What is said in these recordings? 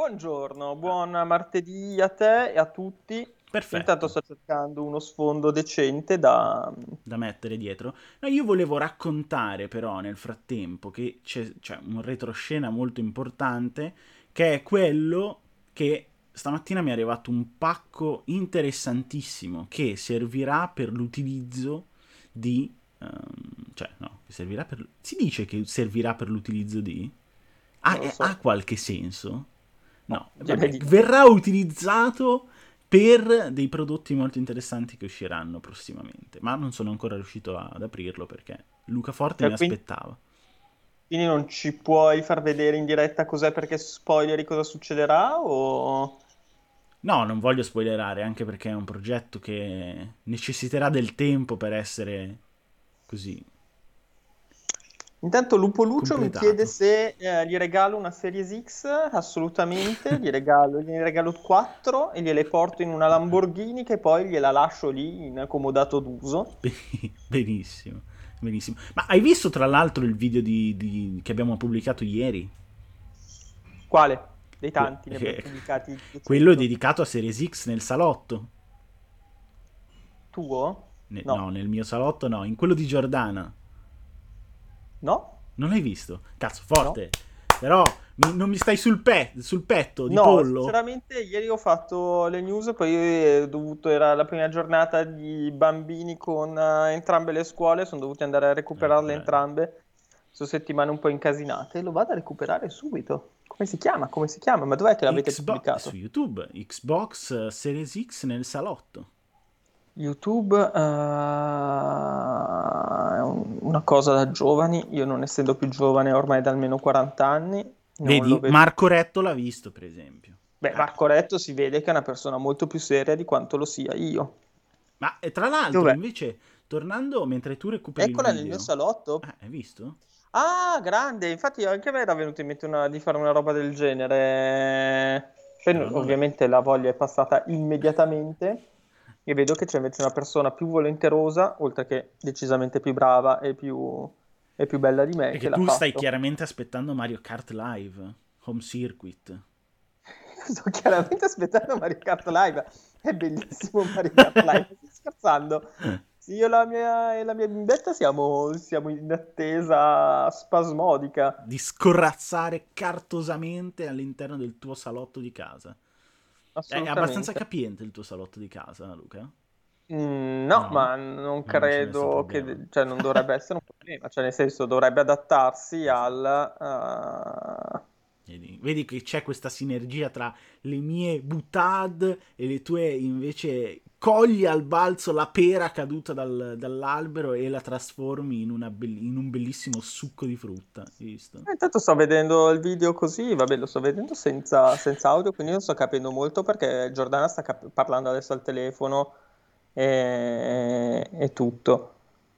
buongiorno, buon martedì a te e a tutti. Perfetto. Intanto sto cercando uno sfondo decente da... da mettere dietro. No, io volevo raccontare però nel frattempo che c'è, c'è un retroscena molto importante che è quello che stamattina mi è arrivato un pacco interessantissimo che servirà per l'utilizzo di... ehm, cioè, no, che servirà per... Si dice che servirà per l'utilizzo di... Ha, lo so. ha qualche senso? No, direi vabbè, verrà utilizzato per dei prodotti molto interessanti che usciranno prossimamente, ma non sono ancora riuscito ad aprirlo perché Luca Forte E mi quindi- aspettava. Quindi non ci puoi far vedere in diretta cos'è perché spoileri cosa succederà o... No, non voglio spoilerare, anche perché è un progetto che necessiterà del tempo per essere così. Intanto Lupo Lucio mi Completato. chiede se eh, gli regalo una Series X, assolutamente, gli regalo, gliene regalo 4 e gliele porto in una Lamborghini che poi gliela lascio lì in comodato d'uso. benissimo, benissimo. Ma hai visto tra l'altro il video di- di- che abbiamo pubblicato ieri? Quale? Dei tanti, ne Que- abbiamo pubblicati. 200. Quello dedicato a Series X nel salotto. Tuo? Ne- No. no, nel mio salotto no, in quello di Giordana. No? Non l'hai visto? Cazzo, forte. Però mi- non mi stai sul, pe- sul petto di No, pollo? sinceramente ieri ho fatto le news, poi ho dovuto, era la prima giornata di bambini con eh, entrambe le scuole, sono dovuti andare a recuperarle Eh, entrambe. Sono settimane un po' incasinate, lo vado a recuperare subito. Come si chiama? Come si chiama? Ma dov'è che l'avete Xbox- pubblicato? su YouTube, Xbox eh, Series X nel salotto. YouTube eh, è un- una cosa da giovani, io non essendo più giovane ormai da almeno 40 anni, Vedi. Marco Retto l'ha visto, per esempio. Beh, Marco Retto si vede che è una persona molto più seria di quanto lo sia io. Ma eh, tra l'altro, Dov'è? invece, tornando mentre tu recuperi Eccola il nel video... mio salotto. Ah, hai visto? Ah, grande, infatti anche a me era venuto in mente una- di fare una roba del genere. Poi ovviamente la voglia è passata immediatamente e vedo che c'è invece una persona più volenterosa, oltre che decisamente più brava e più, e più bella di me, Perché che tu stai fatto. chiaramente aspettando Mario Kart Live, Home Circuit. Sto chiaramente aspettando Mario Kart Live. È bellissimo Mario Kart Live. Stai scherzando? Io e la mia, e la mia bimbetta siamo, siamo in attesa spasmodica. Di scorrazzare cartosamente all'interno del tuo salotto di casa. È abbastanza capiente il tuo salotto di casa, Luca? Mm, no, No, ma non non credo nessun che, cioè, non dovrebbe essere un problema, cioè, nel senso, dovrebbe adattarsi al, eh, Vedi, vedi che c'è questa sinergia tra le mie butad e le tue invece cogli al balzo la pera caduta dal- dall'albero e la trasformi in, una bell- in un bellissimo succo di frutta. Visto? Eh, Intanto sto vedendo il video così, vabbè, lo sto vedendo senza, senza audio, quindi non sto capendo molto perché Giordana sta cap- parlando adesso al telefono e, e tutto.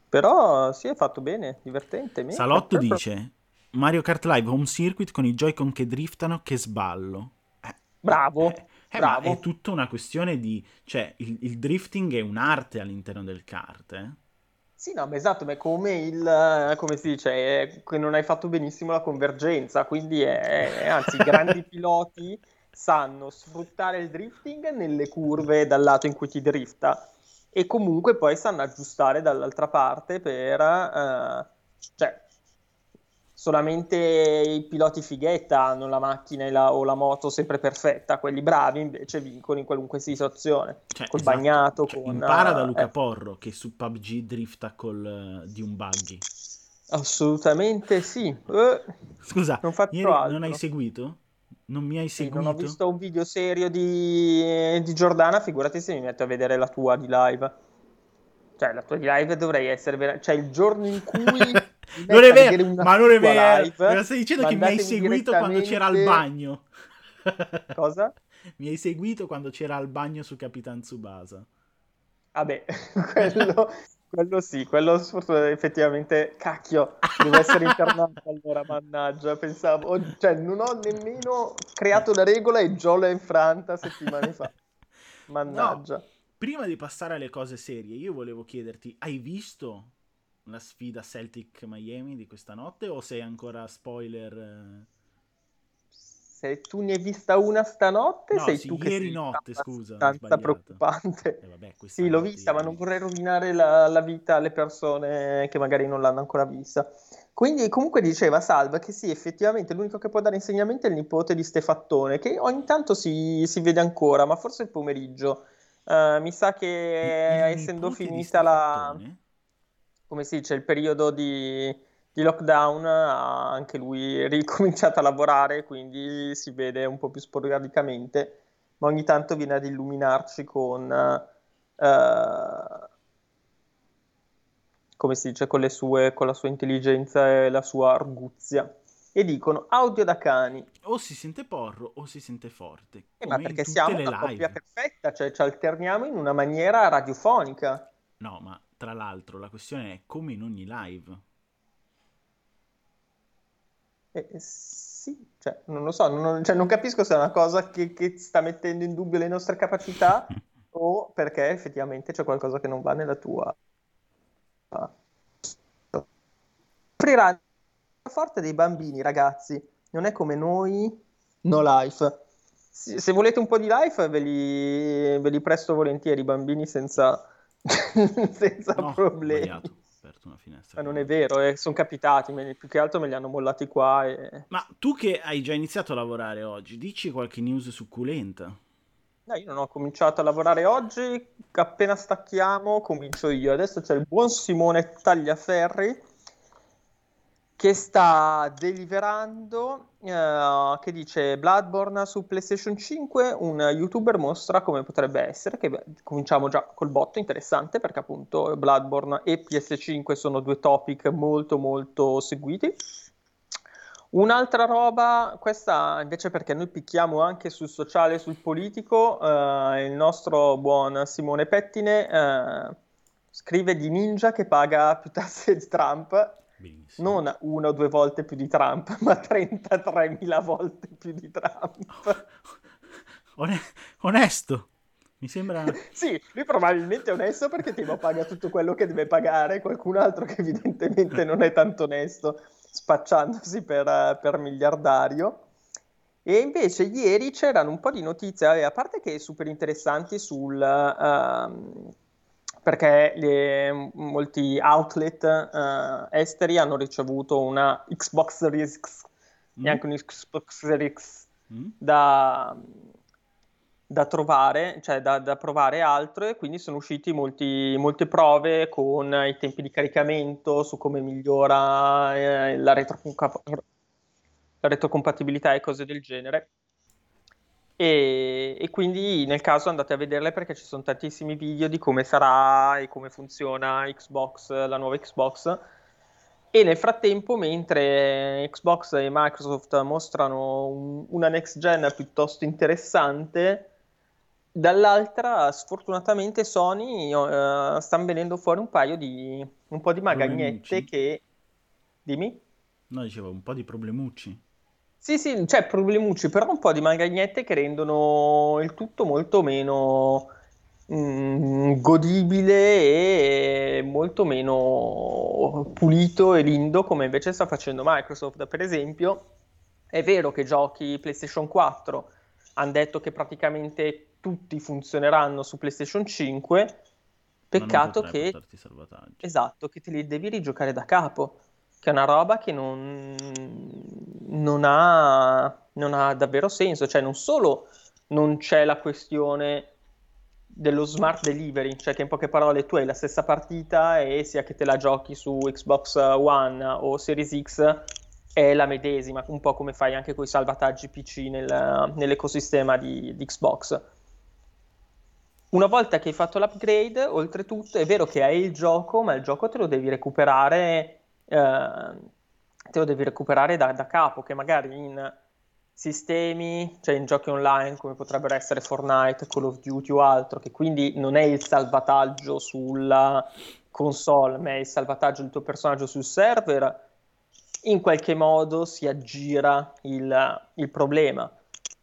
Però sì, è fatto bene, divertente. Salotto dice Mario Kart Live Home Circuit con i Joy-Con che driftano che sballo. Eh, Bravo, eh, eh, ma bravo. è tutta una questione di... Cioè, il, il drifting è un'arte all'interno del kart, eh? Sì, no, ma esatto, ma è come il, eh, come si dice, è che non hai fatto benissimo la convergenza, quindi è, è- anzi, i grandi piloti sanno sfruttare il drifting nelle curve dal lato in cui ti drifta e comunque poi sanno aggiustare dall'altra parte per, eh, cioè, solamente i piloti fighetta hanno la macchina la- o la moto sempre perfetta, quelli bravi invece vincono in qualunque situazione, Cioè, col esatto. bagnato, Cioè, con... impara da eh, Luca eh. Porro che su PUBG drifta col, di un buggy. Assolutamente sì. Eh, Scusa, Non non hai seguito? Non mi hai sì, seguito? non ho visto un video serio di, di Giordana, figurati se mi metto a vedere la tua di live. Cioè, la tua live dovrei essere vera- Cioè, il giorno in cui Non è vero, ma non è vero. live, Me lo stai dicendo che mi hai seguito quando c'era al direttamente- bagno. Cosa? Mi hai seguito quando c'era al bagno su Capitan Tsubasa. Vabbè, quello, quello sì, quello effettivamente, cacchio, devo essere internato allora, mannaggia, pensavo, cioè non ho nemmeno creato la regola e già l'ho infranta settimane fa, mannaggia. Prima di passare alle cose serie, io volevo chiederti, hai visto la sfida Celtic Miami di questa notte o sei ancora spoiler? eh? se tu ne hai vista una stanotte, No, sei sì, tu che ieri notte, scusa, abbastanza sbagliato. preoccupante. Eh, vabbè, Sì, l'ho vista, ma ieri. non vorrei rovinare la, la vita alle persone che magari non l'hanno ancora vista. Quindi, comunque diceva Salva che sì, effettivamente l'unico che può dare insegnamento è il nipote di Stefattone, che ogni tanto si, si vede ancora, ma forse il pomeriggio. Eh, mi sa che il essendo finita la, come si dice, il periodo di, di lockdown, ha anche lui ricominciato a lavorare, quindi si vede un po' più sporadicamente, ma ogni tanto viene ad illuminarci con, eh, come si dice, con le sue, con la sua intelligenza e la sua arguzia. E dicono audio da cani. O si sente porro o si sente forte, Eh, ma perché siamo una coppia perfetta, cioè ci alterniamo in una maniera radiofonica. No, ma tra l'altro la questione è come in ogni live. Eh, sì, cioè, non lo so, non, cioè, non capisco se è una cosa che, che sta mettendo in dubbio le nostre capacità o perché effettivamente c'è qualcosa che non va nella tua... Aprirà la forte dei bambini, ragazzi, non è come noi, no life. Se, se volete un po' di life, ve li, ve li presto volentieri, i bambini senza, senza No, problemi. sbagliato, ho aperto una finestra. Ma non è vero, eh, sono capitati, me- più che altro me li hanno mollati qua e... Ma tu che hai già iniziato a lavorare oggi, dici qualche news succulenta? No, io non ho cominciato a lavorare oggi, appena stacchiamo comincio io. Adesso c'è il buon Simone Tagliaferri che sta deliverando, eh, che dice Bloodborne su PlayStation 5, un youtuber mostra come potrebbe essere, che cominciamo già col botto, interessante perché appunto Bloodborne e PS5 sono due topic molto molto seguiti. Un'altra roba, questa invece perché noi picchiamo anche sul sociale e sul politico, eh, il nostro buon Simone Pettine eh, scrive di Ninja che paga più tasse di Trump, Benissimo. non una o due volte più di Trump, ma 33.000 volte più di Trump. One- onesto, mi sembra... Sì, lui probabilmente è onesto perché tipo paga tutto quello che deve pagare, qualcun altro che evidentemente non è tanto onesto, spacciandosi per, per miliardario. E invece ieri c'erano un po' di notizie, eh, a parte che super interessanti sul... ehm, perché le- molti outlet eh, esteri hanno ricevuto una Xbox Series X Mm? e anche un Xbox Series X Mm? da, da trovare, cioè da, da provare altro e quindi sono usciti molti, molte prove con i tempi di caricamento, su come migliora eh, la, retrocompa- la retrocompatibilità e cose del genere. E, e quindi nel caso andate a vederle perché ci sono tantissimi video di come sarà e come funziona Xbox, la nuova Xbox. E nel frattempo, mentre Xbox e Microsoft mostrano un- una next gen piuttosto interessante, dall'altra, sfortunatamente, Sony eh, stanno venendo fuori un paio di un po' di magagnette che. Dimmi? No, dicevo, un po' di problemucci. Sì, sì, c'è problemucci, però un po' di magagnette che rendono il tutto molto meno mm, godibile e molto meno pulito e lindo come invece sta facendo Microsoft. Per esempio, è vero che giochi PlayStation 4 hanno detto che praticamente tutti funzioneranno su PlayStation 5, ma non peccato che. Esatto, che te li devi rigiocare da capo, che è una roba che non, non ha, non ha davvero senso, cioè non solo non c'è la questione dello smart delivery, cioè che in poche parole tu hai la stessa partita e sia che te la giochi su Xbox One o Series X è la medesima, un po' come fai anche con i salvataggi PC nel- nell'ecosistema di, di Xbox. Una volta che hai fatto l'upgrade, oltretutto è vero che hai il gioco, ma il gioco te lo devi recuperare, te lo devi recuperare da, da capo, che magari in sistemi, cioè in giochi online come potrebbero essere Fortnite, Call of Duty o altro, che quindi non è il salvataggio sulla console, ma è il salvataggio del tuo personaggio sul server, in qualche modo si aggira il, il problema.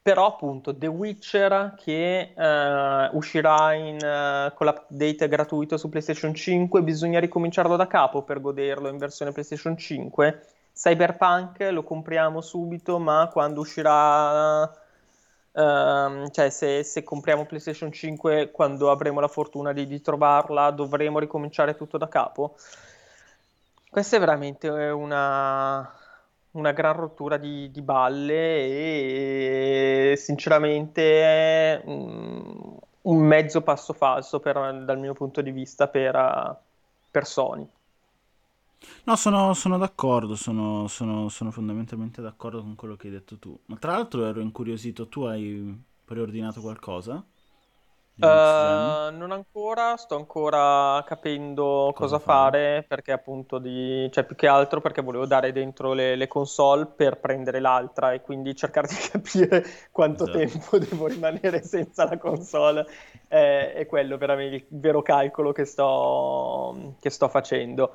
Però appunto The Witcher che eh, uscirà in, eh, con l'update gratuito su PlayStation 5, bisogna ricominciarlo da capo per goderlo in versione PlayStation 5, Cyberpunk lo compriamo subito, ma quando uscirà, uh, cioè se, se, compriamo PlayStation 5, quando avremo la fortuna di, di, trovarla, dovremo ricominciare tutto da capo. Questa è veramente una, una gran rottura di, di balle e, sinceramente um, un mezzo passo falso per, dal mio punto di vista per, per Sony. No, sono, sono d'accordo, sono, sono, sono, fondamentalmente d'accordo con quello che hai detto tu. Ma tra l'altro ero incuriosito, tu hai preordinato qualcosa? Uh, non ancora, sto ancora capendo cosa, cosa fare, fare, perché appunto di... cioè più che altro perché volevo dare dentro le, le console per prendere l'altra e quindi cercare di capire quanto esatto. tempo devo rimanere senza la console. Eh, è quello veramente il vero calcolo che sto, che sto facendo.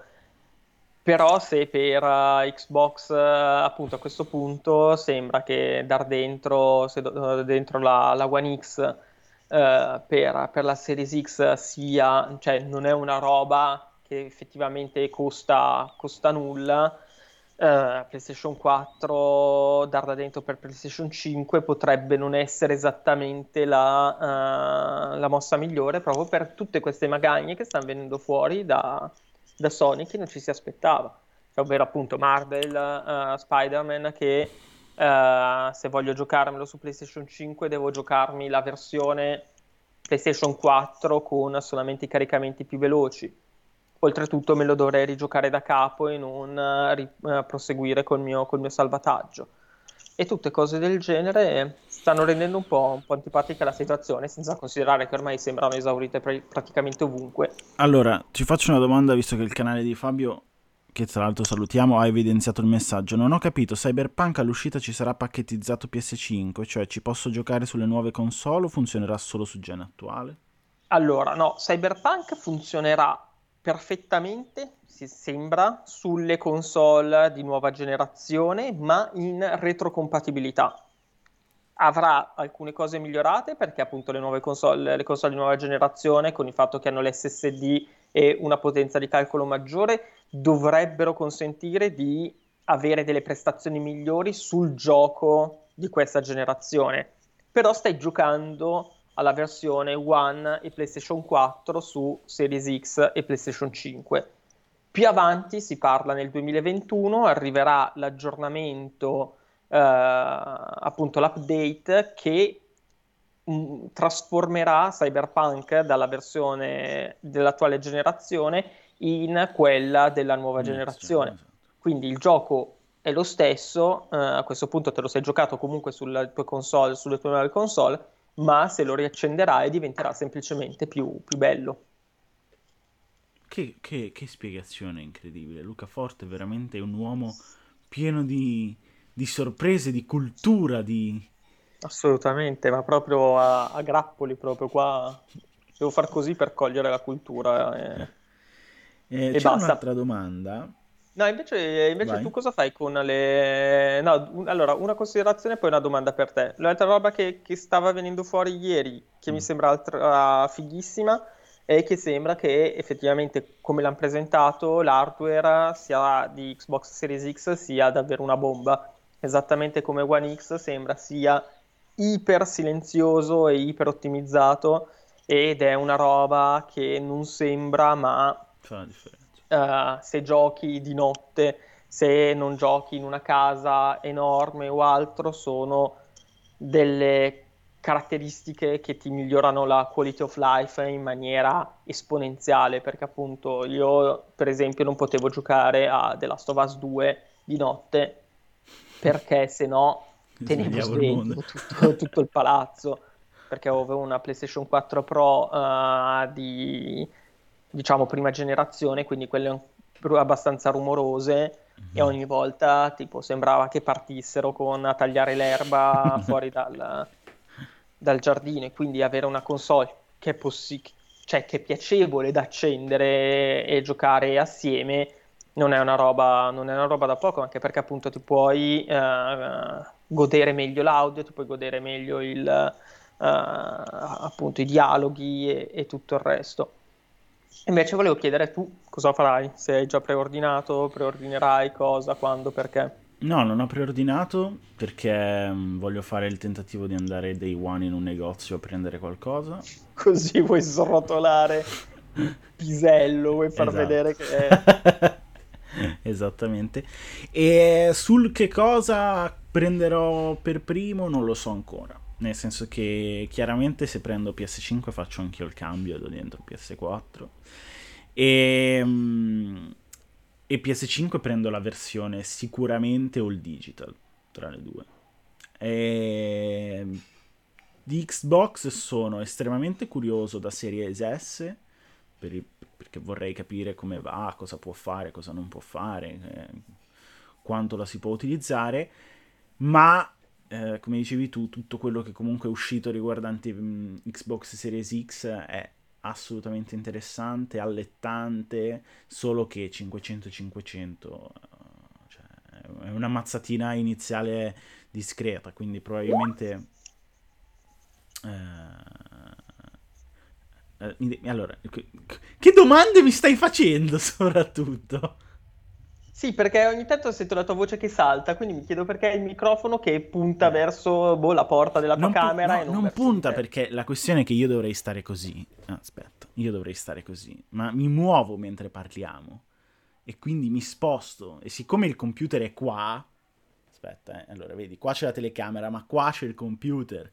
Però se per uh, Xbox uh, appunto a questo punto sembra che dar dentro, do, dentro la, la, One X uh, per, per, la Series X sia, cioè non è una roba che effettivamente costa, costa nulla, PlayStation 4 darla dentro per PlayStation 5 potrebbe non essere esattamente la, la mossa migliore proprio per tutte queste magagne che stanno venendo fuori da da Sony che non ci si aspettava, ovvero appunto Marvel, uh, Spider-Man che uh, se voglio giocarmelo su PlayStation 5 devo giocarmi la versione PlayStation 4 con solamente i caricamenti più veloci. Oltretutto me lo dovrei rigiocare da capo e non uh, ri- proseguire col mio, col mio salvataggio e tutte cose del genere stanno rendendo un po', un po', antipatica la situazione, senza considerare che ormai sembrano esaurite pr- praticamente ovunque. Allora, ti faccio una domanda, visto che il canale di Fabio, che tra l'altro salutiamo, ha evidenziato il messaggio. Non ho capito, Cyberpunk all'uscita ci sarà pacchettizzato PS5, cioè ci posso giocare sulle nuove console o funzionerà solo su gen attuale? Allora, no, Cyberpunk funzionerà perfettamente si sembra, sulle console di nuova generazione, ma in retrocompatibilità. Avrà alcune cose migliorate perché appunto le nuove console, le console di nuova generazione, con il fatto che hanno l'SSD e una potenza di calcolo maggiore, dovrebbero consentire di avere delle prestazioni migliori sul gioco di questa generazione. Però stai giocando alla versione One e PlayStation 4 su Series X e PlayStation 5 più avanti, si parla nel 2021, arriverà l'aggiornamento, eh, appunto l'update che mh, mm, trasformerà Cyberpunk dalla versione dell'attuale generazione in quella della nuova generazione. Esatto. Quindi il gioco è lo stesso, eh, a questo punto te lo sei giocato comunque sulle tue console, sulle tue nuove console, ma se lo riaccenderai diventerà semplicemente più, più bello. Che, che, che, spiegazione incredibile. Luca Forte è veramente un uomo pieno di, di sorprese, di cultura, di... Assolutamente, ma proprio a, a, grappoli, proprio qua. Devo far così per cogliere la cultura. E, eh, e c'è basta. un'altra domanda. No, invece, invece tu cosa fai con le... No, un, allora, una considerazione e poi una domanda per te. L'altra roba che, che stava venendo fuori ieri, che mm. mi sembra altra, fighissima, è che sembra che effettivamente, come l'hanno presentato, l'hardware sia di Xbox Series X sia davvero una bomba. Esattamente come One X sembra sia iper silenzioso e iper ottimizzato ed è una roba che non sembra, ma uh, se giochi di notte, se non giochi in una casa enorme o altro, sono delle caratteristiche che ti migliorano la quality of life in maniera esponenziale, perché appunto io per esempio non potevo giocare a The Last of Us 2 di notte perché se no tenevo sveglia tutto, tutto, il palazzo, perché avevo una PlayStation 4 Pro uh, di diciamo prima generazione, quindi quelle abbastanza rumorose mm-hmm. e mhm. ogni volta tipo sembrava che partissero con a tagliare l'erba fuori dal dal giardino e quindi avere una console che è, possi- cioè, che è piacevole da accendere e giocare assieme non è una roba, non è una roba da poco, anche perché appunto ti puoi uh, godere meglio l'audio, ti puoi godere meglio il, uh, appunto, i dialoghi e, e, tutto il resto. Invece volevo chiedere tu cosa farai, se hai già preordinato, preordinerai cosa, quando, perché. No, non ho preordinato perché mm, voglio fare il tentativo di andare day one in un negozio a prendere qualcosa. Così vuoi srotolare pisello, vuoi far Esatto. vedere che è... Esattamente. E sul che cosa prenderò per primo non lo so ancora. Nel senso che chiaramente se prendo PS5 faccio anch'io il cambio do dentro PS4. E, mm, e PS5 prendo la versione sicuramente all digital tra le due. E di Xbox sono estremamente curioso da Series S per i- perché vorrei capire come va, cosa può fare, cosa non può fare, eh, quanto la si può utilizzare, ma eh, come dicevi tu, tutto quello che comunque è uscito riguardante mm, Xbox Series X è assolutamente interessante, allettante, solo che 500-500 eh, cioè, è una mazzatina iniziale discreta, quindi probabilmente... eh, eh, allora, che, che domande mi stai facendo soprattutto? Sì, perché ogni tanto sento la tua voce che salta, quindi mi chiedo perché hai il microfono che punta verso boh, la porta della tua Non, pu- camera no, e non, non punta te. perché la questione è che io dovrei stare così. Ah, Aspetta, io dovrei stare così, ma mi muovo mentre parliamo e quindi mi sposto e siccome il computer è qua, aspetta, eh, allora vedi, qua c'è la telecamera, ma qua c'è il computer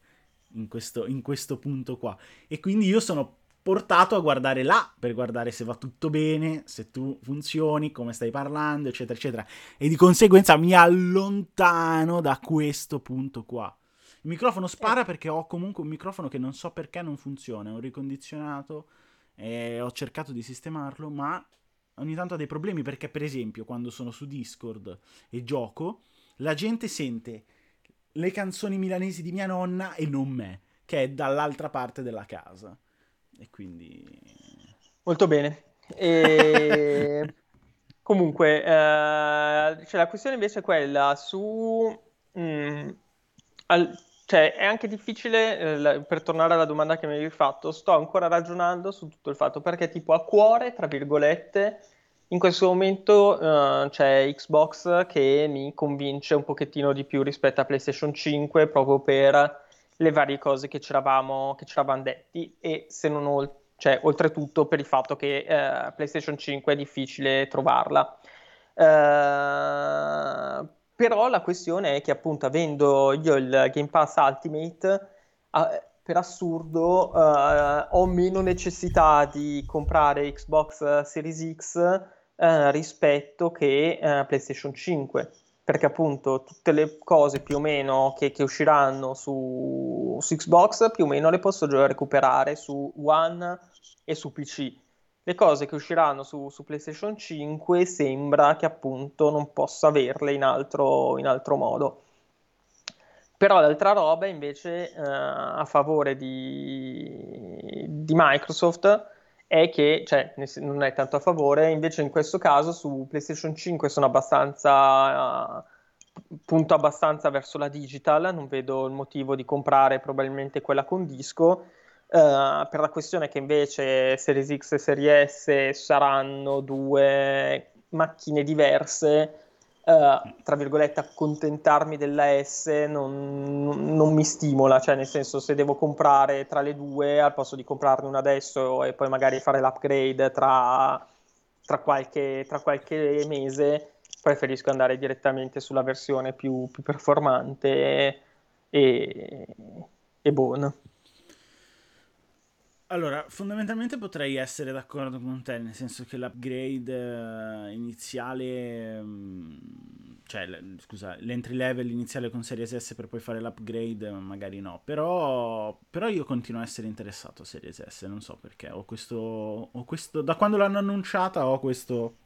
in questo, in questo punto qua e quindi io sono portato a guardare là per guardare se va tutto bene, se tu funzioni, come stai parlando, eccetera, eccetera. E di conseguenza mi allontano da questo punto qua. Il microfono spara perché ho comunque un microfono che non so perché non funziona, è un ricondizionato e ho cercato di sistemarlo, ma ogni tanto ha dei problemi perché per esempio quando sono su Discord e gioco, la gente sente le canzoni milanesi di mia nonna e non me, che è dall'altra parte della casa. E quindi... Molto bene. E... Comunque, eh, cioè, la questione invece è quella su... mm, al- cioè, è anche difficile, eh, la- per tornare alla domanda che mi avevi fatto, sto ancora ragionando su tutto il fatto, perché tipo a cuore, tra virgolette, in questo momento eh, c'è Xbox che mi convince un pochettino di più rispetto a PlayStation 5, proprio per le varie cose che ci eravamo, detti e se non ol- cioè, oltretutto per il fatto che eh, PlayStation 5 è difficile trovarla. Eh, però la questione è che appunto avendo io il Game Pass Ultimate, eh, per assurdo eh, ho meno necessità di comprare Xbox Series X eh, rispetto che eh, PlayStation 5 perché appunto tutte le cose più o meno che, che usciranno su, su Xbox più o meno le posso già recuperare su One e su PC. Le cose che usciranno su, su PlayStation 5 sembra che appunto non possa averle in altro, in altro modo. Però l'altra roba invece eh, a favore di, di Microsoft è che, cioè, non è tanto a favore, invece in questo caso su PlayStation 5 sono abbastanza, eh, punto abbastanza verso la digital, non vedo il motivo di comprare probabilmente quella con disco, eh, per la questione che invece Series X e Series S saranno due macchine diverse, eh, tra virgolette, accontentarmi della S non, non mi stimola, cioè nel senso se devo comprare tra le due al posto di comprarne una adesso e poi magari fare l'upgrade tra, tra qualche, tra qualche mese, preferisco andare direttamente sulla versione più, più performante e, e buona. Allora, fondamentalmente potrei essere d'accordo con te, nel senso che l'upgrade eh, iniziale, mm, cioè, l- scusa, l'entry level iniziale con Series S per poi fare l'upgrade, eh, magari no, però, però io continuo a essere interessato a Series S, non so perché, ho questo, ho questo, da quando l'hanno annunciata ho questo,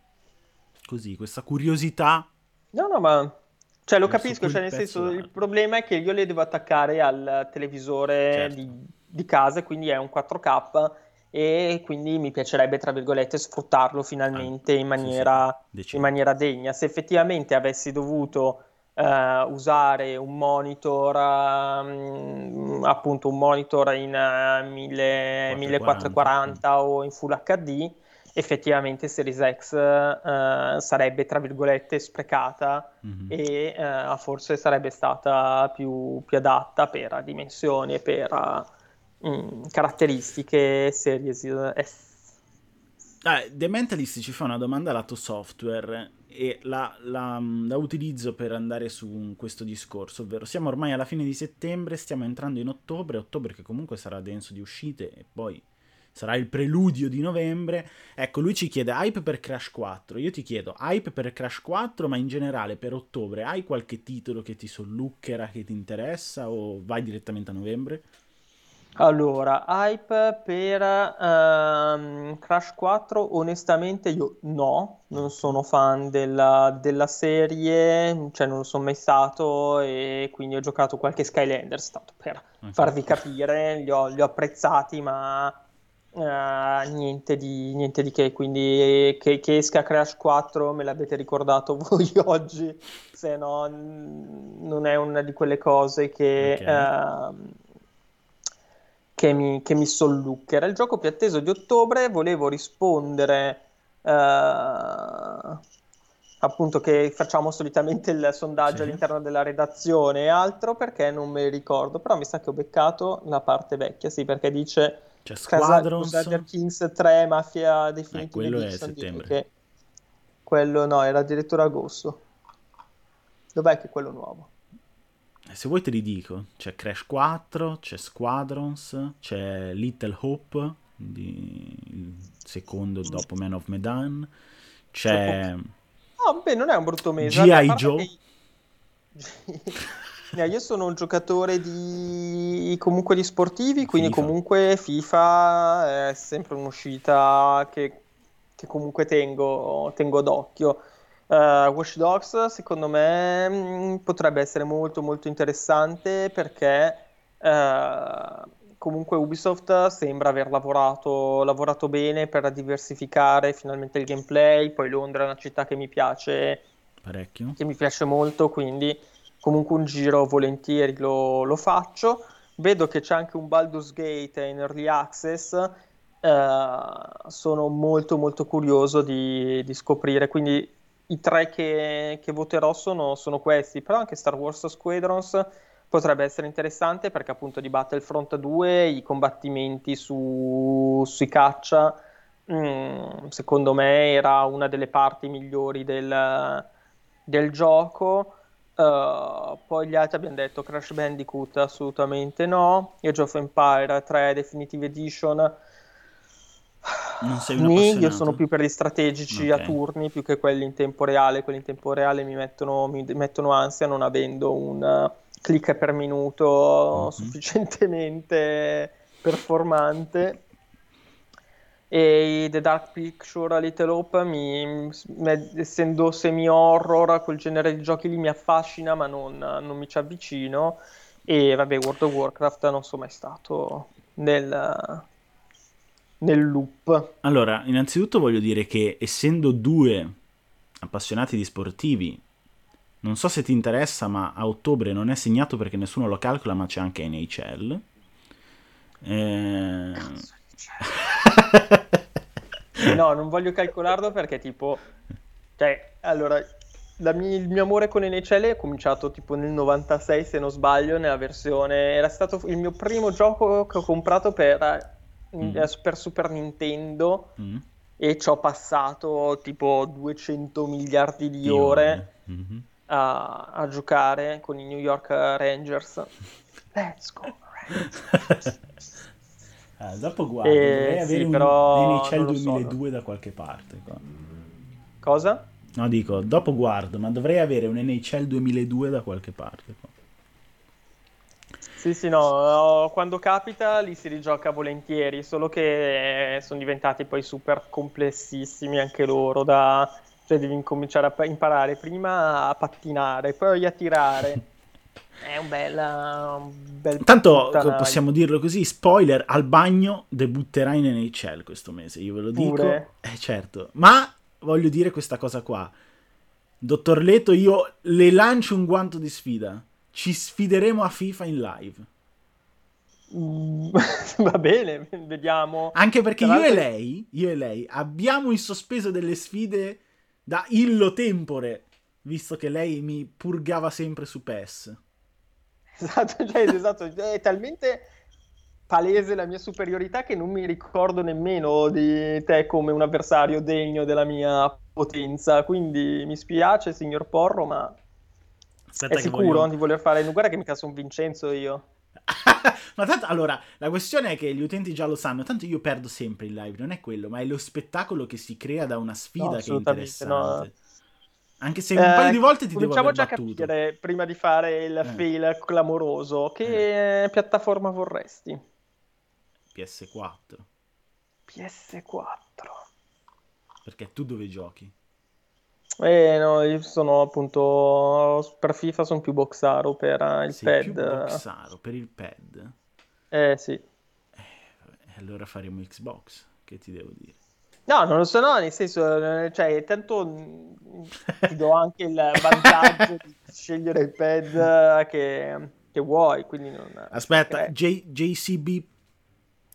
così, questa curiosità. No, no, ma cioè, lo capisco, cioè, nel senso, il là. problema è che io le devo attaccare al televisore Certo, di, di casa, quindi è un 4K e quindi mi piacerebbe, tra virgolette, sfruttarlo finalmente in sì sì, maniera, in maniera degna. Se effettivamente avessi dovuto uh, usare un monitor, um, appunto un monitor in uh, 1000, 1440 o in Full HD, effettivamente Series X uh, sarebbe tra virgolette sprecata mm-hmm. e uh, forse sarebbe stata più, più, adatta per dimensioni e per uh, caratteristiche Series S. Ah, The Mentalist ci fa una domanda lato software e la, la, la, utilizzo per andare su questo discorso, ovvero siamo ormai alla fine di settembre, stiamo entrando in ottobre, ottobre che comunque sarà denso di uscite e poi sarà il preludio di novembre. Ecco, lui ci chiede hype per Crash 4. Io ti chiedo hype per Crash 4, ma in generale per ottobre hai qualche titolo che ti sollucchera, che ti interessa o vai direttamente a novembre? Allora, hype per uh, Crash 4, onestamente io no, non sono fan della, della, serie, cioè non lo sono mai stato e quindi ho giocato qualche Skylanders, tanto per okay. farvi capire, li ho, li ho apprezzati ma Uh, niente, di, niente, di, che, quindi che, che, esca Crash 4 me l'avete ricordato voi oggi, se no non è una di quelle cose che, okay. uh, che, mi, che mi sollucchera. Il gioco più atteso di ottobre, volevo rispondere uh, appunto che facciamo solitamente il sondaggio sì. all'interno della redazione e altro perché non me ricordo, però mi sa che ho beccato la parte vecchia, sì, perché dice c'è Squadrons. Crusader Kings 3 Mafia Definitive eh, quello Edition, è settembre. Quello no, era addirittura agosto. Dov'è che è quello nuovo? Se vuoi te li dico. C'è Crash 4, c'è Squadrons, c'è Little Hope, di... il secondo dopo Man of Medan. C'è... Oh, beh, non è un brutto mese. G.I. Joe. Che... io sono un giocatore di comunque di sportivi, quindi FIFA. comunque FIFA è sempre un'uscita che, che comunque tengo, tengo d'occhio. Uh, Watch Dogs secondo me mh, mm, potrebbe essere molto molto interessante perché uh, comunque Ubisoft sembra aver lavorato, lavorato, bene per diversificare finalmente il gameplay, poi Londra è una città che mi piace parecchio, che mi piace molto, quindi comunque un giro volentieri lo, lo, faccio. Vedo che c'è anche un Baldur's Gate in Early Access, eh, sono molto molto curioso di, di, scoprire, quindi i tre che, che voterò sono, sono, questi, però anche Star Wars Squadrons potrebbe essere interessante perché appunto di Battlefront 2 i combattimenti su, sui caccia mh, mm, secondo me era una delle parti migliori del, del gioco. Uh, poi gli altri abbiamo detto Crash Bandicoot assolutamente no. Age of Empire 3 Definitive Edition non sei un Nì, io sono più per gli strategici okay. a turni più che quelli in tempo reale quelli in tempo reale mi mettono, mi mettono ansia non avendo un uh, click per minuto mm-hmm. sufficientemente performante e The Dark Picture a Little Hope mi, essendo semi-horror quel genere di giochi lì mi affascina ma non, non, mi ci avvicino e vabbè World of Warcraft non sono mai stato nel, nel loop. Allora innanzitutto voglio dire che essendo due appassionati di sportivi non so se ti interessa ma a ottobre non è segnato perché nessuno lo calcola ma c'è anche NHL eh... no, non voglio calcolarlo perché tipo... Cioè, allora, mia, il mio amore con NHL è cominciato tipo nel 96 se non sbaglio, nella versione... Era stato il mio primo gioco che ho comprato per, mm. Eh, per Super Nintendo mm. e ci ho passato tipo 200 miliardi di ore mm-hmm. a, a giocare con i New York Rangers. Let's go, Rangers. Ah, dopo guardo, eh, dovrei avere sì, un NHL 2002 so. da qualche parte. Qua. Cosa? No, dico, dopo guardo, ma dovrei avere un NHL 2002 da qualche parte. Qua. Sì, sì, no, quando capita li si rigioca volentieri, solo che sono diventati poi super complessissimi anche loro, da... cioè devi incominciare a imparare prima a pattinare, poi a tirare. È un bel, un bel Tanto puttanaio. possiamo dirlo così: spoiler, al bagno debutterà in NHL questo mese. Io ve lo dico. Pure. Eh, certo. Ma voglio dire questa cosa qua. Dottor Leto, io le lancio un guanto di sfida. Ci sfideremo a FIFA in live. Mm, va bene, vediamo. Anche perché io e lei, io e lei abbiamo in sospeso delle sfide da illo tempore, visto che lei mi purgava sempre su PES. Esatto, cioè, esatto, è talmente palese la mia superiorità che non mi ricordo nemmeno di te come un avversario degno della mia potenza, quindi mi spiace signor Porro, ma Aspetta è sicuro voglio... di voler fare... Guarda che mica sono Vincenzo io. ma tanto, allora, la questione è che gli utenti già lo sanno, tanto io perdo sempre in live, non è quello, ma è lo spettacolo che si crea da una sfida no, che è interessante. No. Anche se un eh, paio di volte ti devo aver già battuto. capire, prima di fare il eh. fail clamoroso, che eh. piattaforma vorresti? PS4. PS4. Perché tu dove giochi? Eh no, io sono appunto per FIFA sono più boxaro per uh, il Sei pad. più boxaro per il pad? Eh sì. Eh, allora faremo Xbox, che ti devo dire? No, non lo so, no, nel senso, eh, cioè, tanto mm, ti do anche il vantaggio di scegliere il pad che, che vuoi, quindi non... Aspetta, J- JCB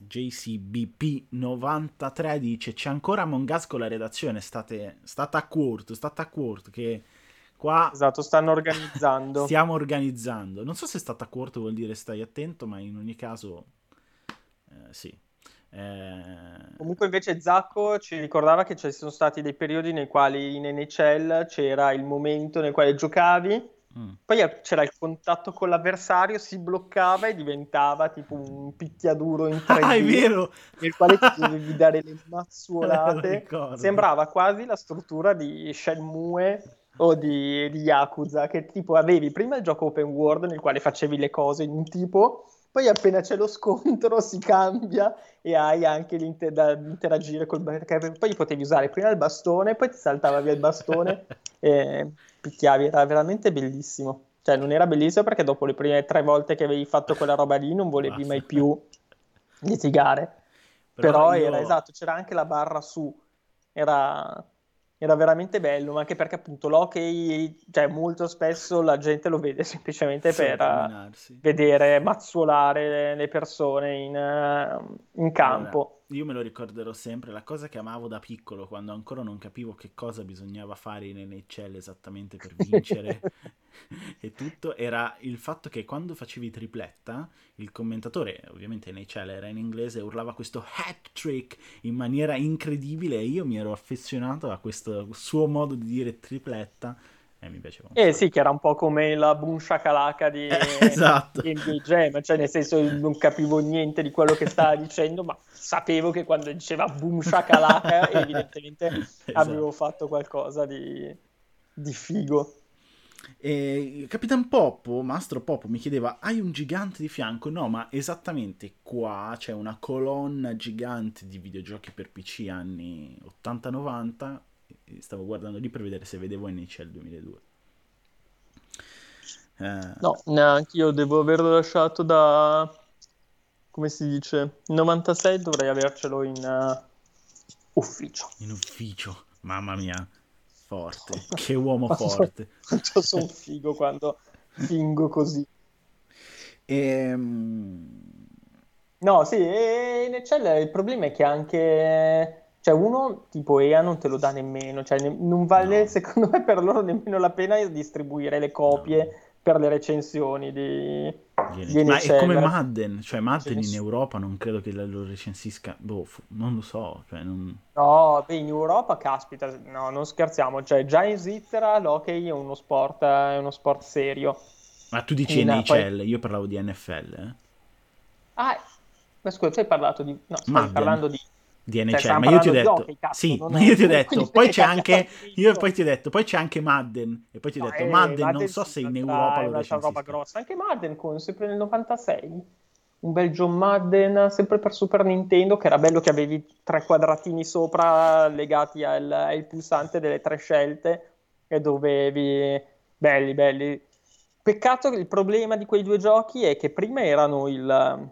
JCBP93 dice c'è ancora Mongas con la redazione, state, state a corto, state a corto che qua... Esatto, stanno organizzando. Stiamo organizzando. Non so se stata a corto vuol dire stai attento, ma in ogni caso eh, sì. Eh... Comunque invece Zacco ci ricordava che ci sono stati dei periodi nei quali in NHL c'era il momento nel quale giocavi Mm. Poi c'era il contatto con l'avversario, si bloccava e diventava tipo un picchiaduro in 3D. Ah, è vero! Nel quale ti dovevi dare le mazzuolate. Sembrava quasi la struttura di Shenmue o di, di Yakuza, che tipo avevi prima il gioco open world nel quale facevi le cose in un tipo, poi appena c'è lo scontro si cambia e hai anche l'inter- da interagire col perché poi potevi usare prima il bastone, poi ti saltava via il bastone e picchiavi, era veramente bellissimo. Cioè, non era bellissimo perché dopo le prime tre volte che avevi fatto quella roba lì non volevi Basta. mai più litigare. Però, Però io... era esatto, c'era anche la barra su. Era, era veramente bello, ma anche perché appunto l'hockey, cioè molto spesso la gente lo vede semplicemente per dominarsi. vedere mazzuolare le persone in, in campo. Allora, io me lo ricorderò sempre, la cosa che amavo da piccolo, quando ancora non capivo che cosa bisognava fare in NHL esattamente per vincere e tutto, era il fatto che quando facevi tripletta, il commentatore, ovviamente NHL era in inglese, urlava questo hat trick in maniera incredibile e io mi ero affezionato a questo suo modo di dire tripletta e mi piaceva. Eh sì, che era un po' come la boom shakalaka di, esatto. di NBA Jam, cioè nel senso non capivo niente di quello che stava dicendo, ma sapevo che quando diceva boom shakalaka evidentemente esatto. avevo fatto qualcosa di, di figo. E Capitan Poppo, Mastro Poppo, mi chiedeva: Hai un gigante di fianco? No, ma esattamente qua c'è una colonna gigante di videogiochi per PC anni 80-90 stavo guardando lì per vedere se vedevo NHL 2002. Eh... No, neanche io devo averlo lasciato da... come si dice? 96 dovrei avercelo in uh, ufficio. In ufficio, mamma mia, forte, che uomo forte. Quanto sono figo quando fingo così. Ehm... No, sì, in Excel il problema è che anche cioè, uno tipo EA non te lo dà nemmeno, cioè ne- non vale no. secondo me per loro nemmeno la pena distribuire le copie no. per le recensioni di, di Ma è come Madden, cioè Madden in Europa non credo che lo recensisca, boh, non lo so, cioè non... No, beh, in Europa, caspita, no, non scherziamo, cioè già in Svizzera l'hockey è uno sport, è uno sport serio. Ma tu dici in, NHL, poi... io parlavo di NFL, eh? Ah, ma scusa, tu hai parlato di... No, stai parlando di di NHL, cioè, ma io ti ho detto, giochi, cazzo, sì, ma io ti ho detto, poi c'è anche, io poi ti ho detto, poi c'è anche Madden, e poi ti ho detto, no, Madden, Madden non so se in Europa lo recensisco. roba grossa, anche Madden con, sempre nel 96, un bel John Madden, sempre per Super Nintendo, che era bello che avevi tre quadratini sopra legati al, al pulsante delle tre scelte, e dovevi, belli, belli. Peccato che il problema di quei due giochi è che prima erano il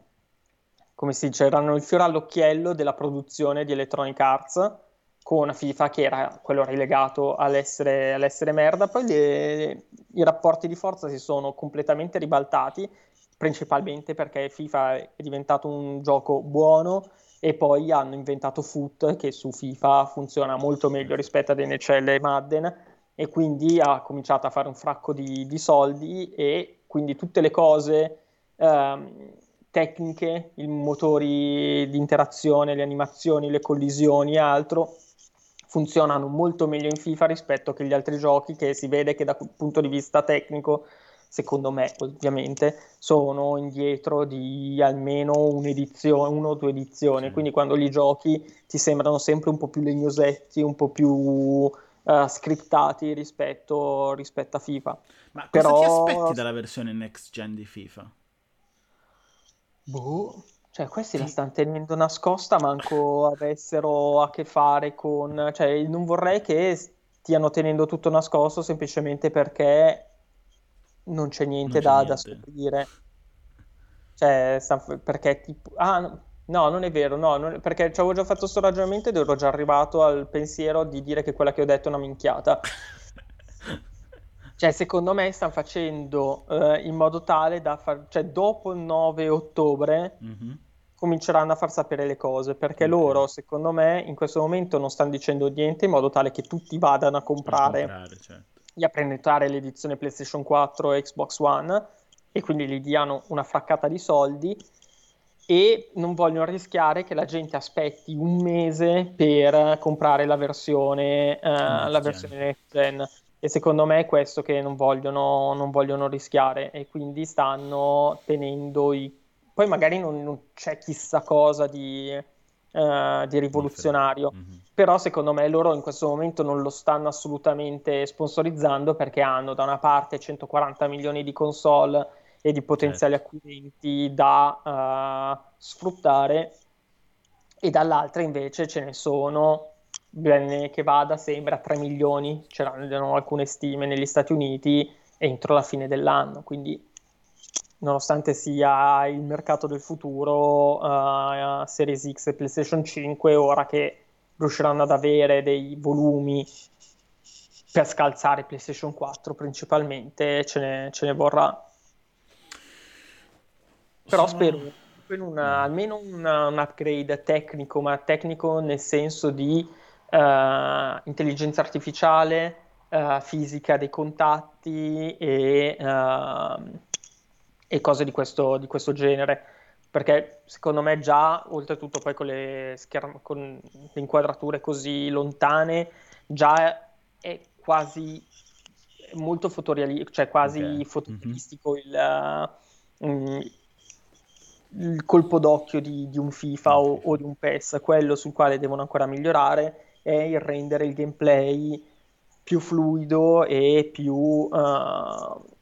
come si dice, erano il fiore all'occhiello della produzione di Electronic Arts, con FIFA che era quello rilegato all'essere, all'essere merda, poi le, i rapporti di forza si sono completamente ribaltati, principalmente perché FIFA è diventato un gioco buono e poi hanno inventato Foot che su FIFA funziona molto meglio rispetto ad NHL e Madden e quindi ha cominciato a fare un fracco di, di soldi e quindi tutte le cose ehm, tecniche, i motori di interazione, le animazioni, le collisioni e altro funzionano molto meglio in FIFA rispetto che gli altri giochi che si vede che dal punto di vista tecnico secondo me ovviamente sono indietro di almeno un'edizione, una o due edizioni, sì. quindi quando li giochi ti sembrano sempre un po' più legnosetti, un po' più uh, scriptati rispetto, rispetto, a FIFA. Ma cosa Però... ti aspetti dalla versione next gen di FIFA? Boh, cioè questi sì. la stanno tenendo nascosta, manco avessero a che fare con... Cioè non vorrei che stiano tenendo tutto nascosto semplicemente perché non c'è niente, non c'è da, niente. da, scoprire. Cioè, perché tipo... Ah, no, non è vero, no, non... perché ci avevo già fatto questo ragionamento ed ero già arrivato al pensiero di dire che quella che ho detto è una minchiata. Cioè, secondo me stanno facendo uh, in modo tale da far... Cioè, dopo il 9 ottobre... Mm-hmm cominceranno a far sapere le cose perché okay. loro, secondo me, in questo momento non stanno dicendo niente in modo tale che tutti vadano a comprare, comprare certo e a prenotare l'edizione PlayStation 4 e Xbox One e quindi gli diano una fraccata di soldi e non vogliono rischiare che la gente aspetti un mese per comprare la versione, uh, la versione next gen. E secondo me è questo che non vogliono, non vogliono rischiare e quindi stanno tenendo i... Poi magari non, non c'è chissà cosa di, uh, di rivoluzionario. Mm-hmm. Però secondo me loro in questo momento non lo stanno assolutamente sponsorizzando perché hanno da una parte 140 milioni di console e di potenziali certo. acquirenti da uh, sfruttare e dall'altra invece ce ne sono bene che vada sembra 3 milioni c'erano alcune stime negli Stati Uniti entro la fine dell'anno quindi nonostante sia il mercato del futuro, uh, Series X e PlayStation 5, ora che riusciranno ad avere dei volumi per scalzare PlayStation 4 principalmente, ce ne, ce ne vorrà. Però Sono... spero in una, almeno una, un upgrade tecnico, ma tecnico nel senso di uh, intelligenza artificiale, uh, fisica dei contatti e uh, e cose di questo, di questo genere perché secondo me già, oltretutto poi con le, scherm- con le inquadrature così lontane, già è quasi molto fotorealistico, cioè quasi okay. fotorealistico mm-hmm. il, uh, il, colpo d'occhio di, di un FIFA okay. o, o, di un PES, quello sul quale devono ancora migliorare è il rendere il gameplay più fluido e più... Uh,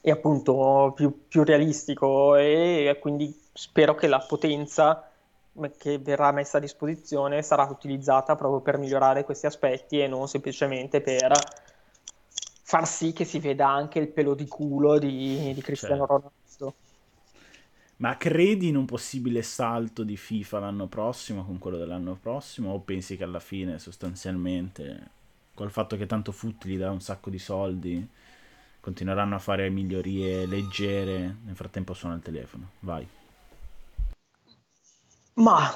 e appunto più, più realistico e quindi spero che la potenza che verrà messa a disposizione sarà utilizzata proprio per migliorare questi aspetti e non semplicemente per far sì che si veda anche il pelo di culo di, di Cristiano certo. Ma credi in un possibile salto di FIFA l'anno prossimo con quello dell'anno prossimo? O pensi che alla fine sostanzialmente col fatto che tanto Foot gli dà un sacco di soldi continueranno a fare migliorie leggere, nel frattempo suona il telefono, vai. Ma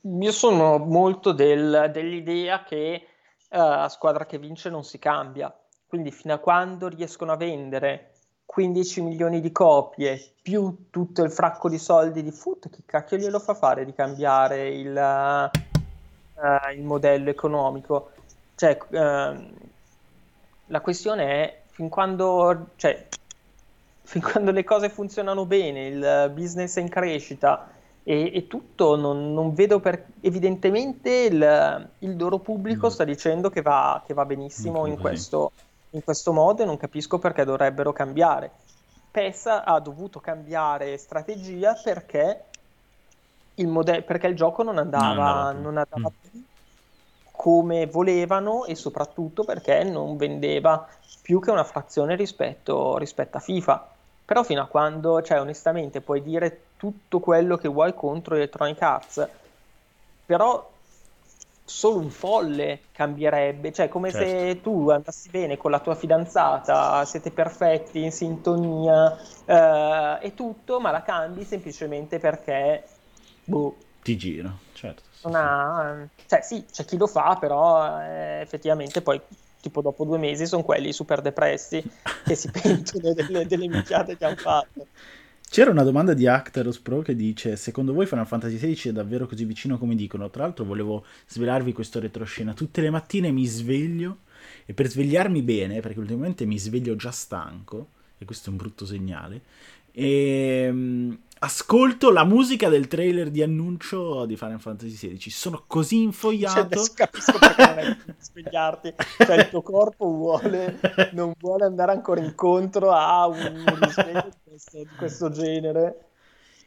io sono molto del, dell'idea che uh, a squadra che vince non si cambia, quindi fino a quando riescono a vendere 15 milioni di copie più tutto il fracco di soldi di foot, che cacchio glielo fa fare di cambiare il, uh, il modello economico? Cioè, uh, la questione è fin quando, cioè, fin quando le cose funzionano bene, il business è in crescita e, e tutto, non, non, vedo per... Evidentemente il, il loro pubblico mm. sta dicendo che va, che va benissimo in questo, in questo modo e non capisco perché dovrebbero cambiare. PES ha dovuto cambiare strategia perché il, mode- perché il gioco non andava, non andava mm. più come volevano e soprattutto perché non vendeva più che una frazione rispetto, rispetto a FIFA. Però fino a quando, cioè onestamente, puoi dire tutto quello che vuoi contro Electronic Arts, però solo un folle cambierebbe, cioè come certo. se tu andassi bene con la tua fidanzata, siete perfetti, in sintonia eh, e tutto, ma la cambi semplicemente perché boh, ti giro, certo. Sì, una... Cioè sì, c'è chi lo fa, però eh, effettivamente poi tipo dopo due mesi sono quelli super depressi che si pentono delle, delle minchiate che hanno fatto. C'era una domanda di Actaros Pro che dice: Secondo voi Final Fantasy XVI è davvero così vicino come dicono? Tra l'altro, volevo svelarvi questo retroscena. Tutte le mattine mi sveglio e per svegliarmi bene, perché ultimamente mi sveglio già stanco, e questo è un brutto segnale. E ehm, ascolto la musica del trailer di annuncio di Final Fantasy XVI. Sono così infogliato. Cioè, capisco perché non hai svegliarti. Cioè, il tuo corpo vuole, non vuole andare ancora incontro a un risveglio di questo, questo genere.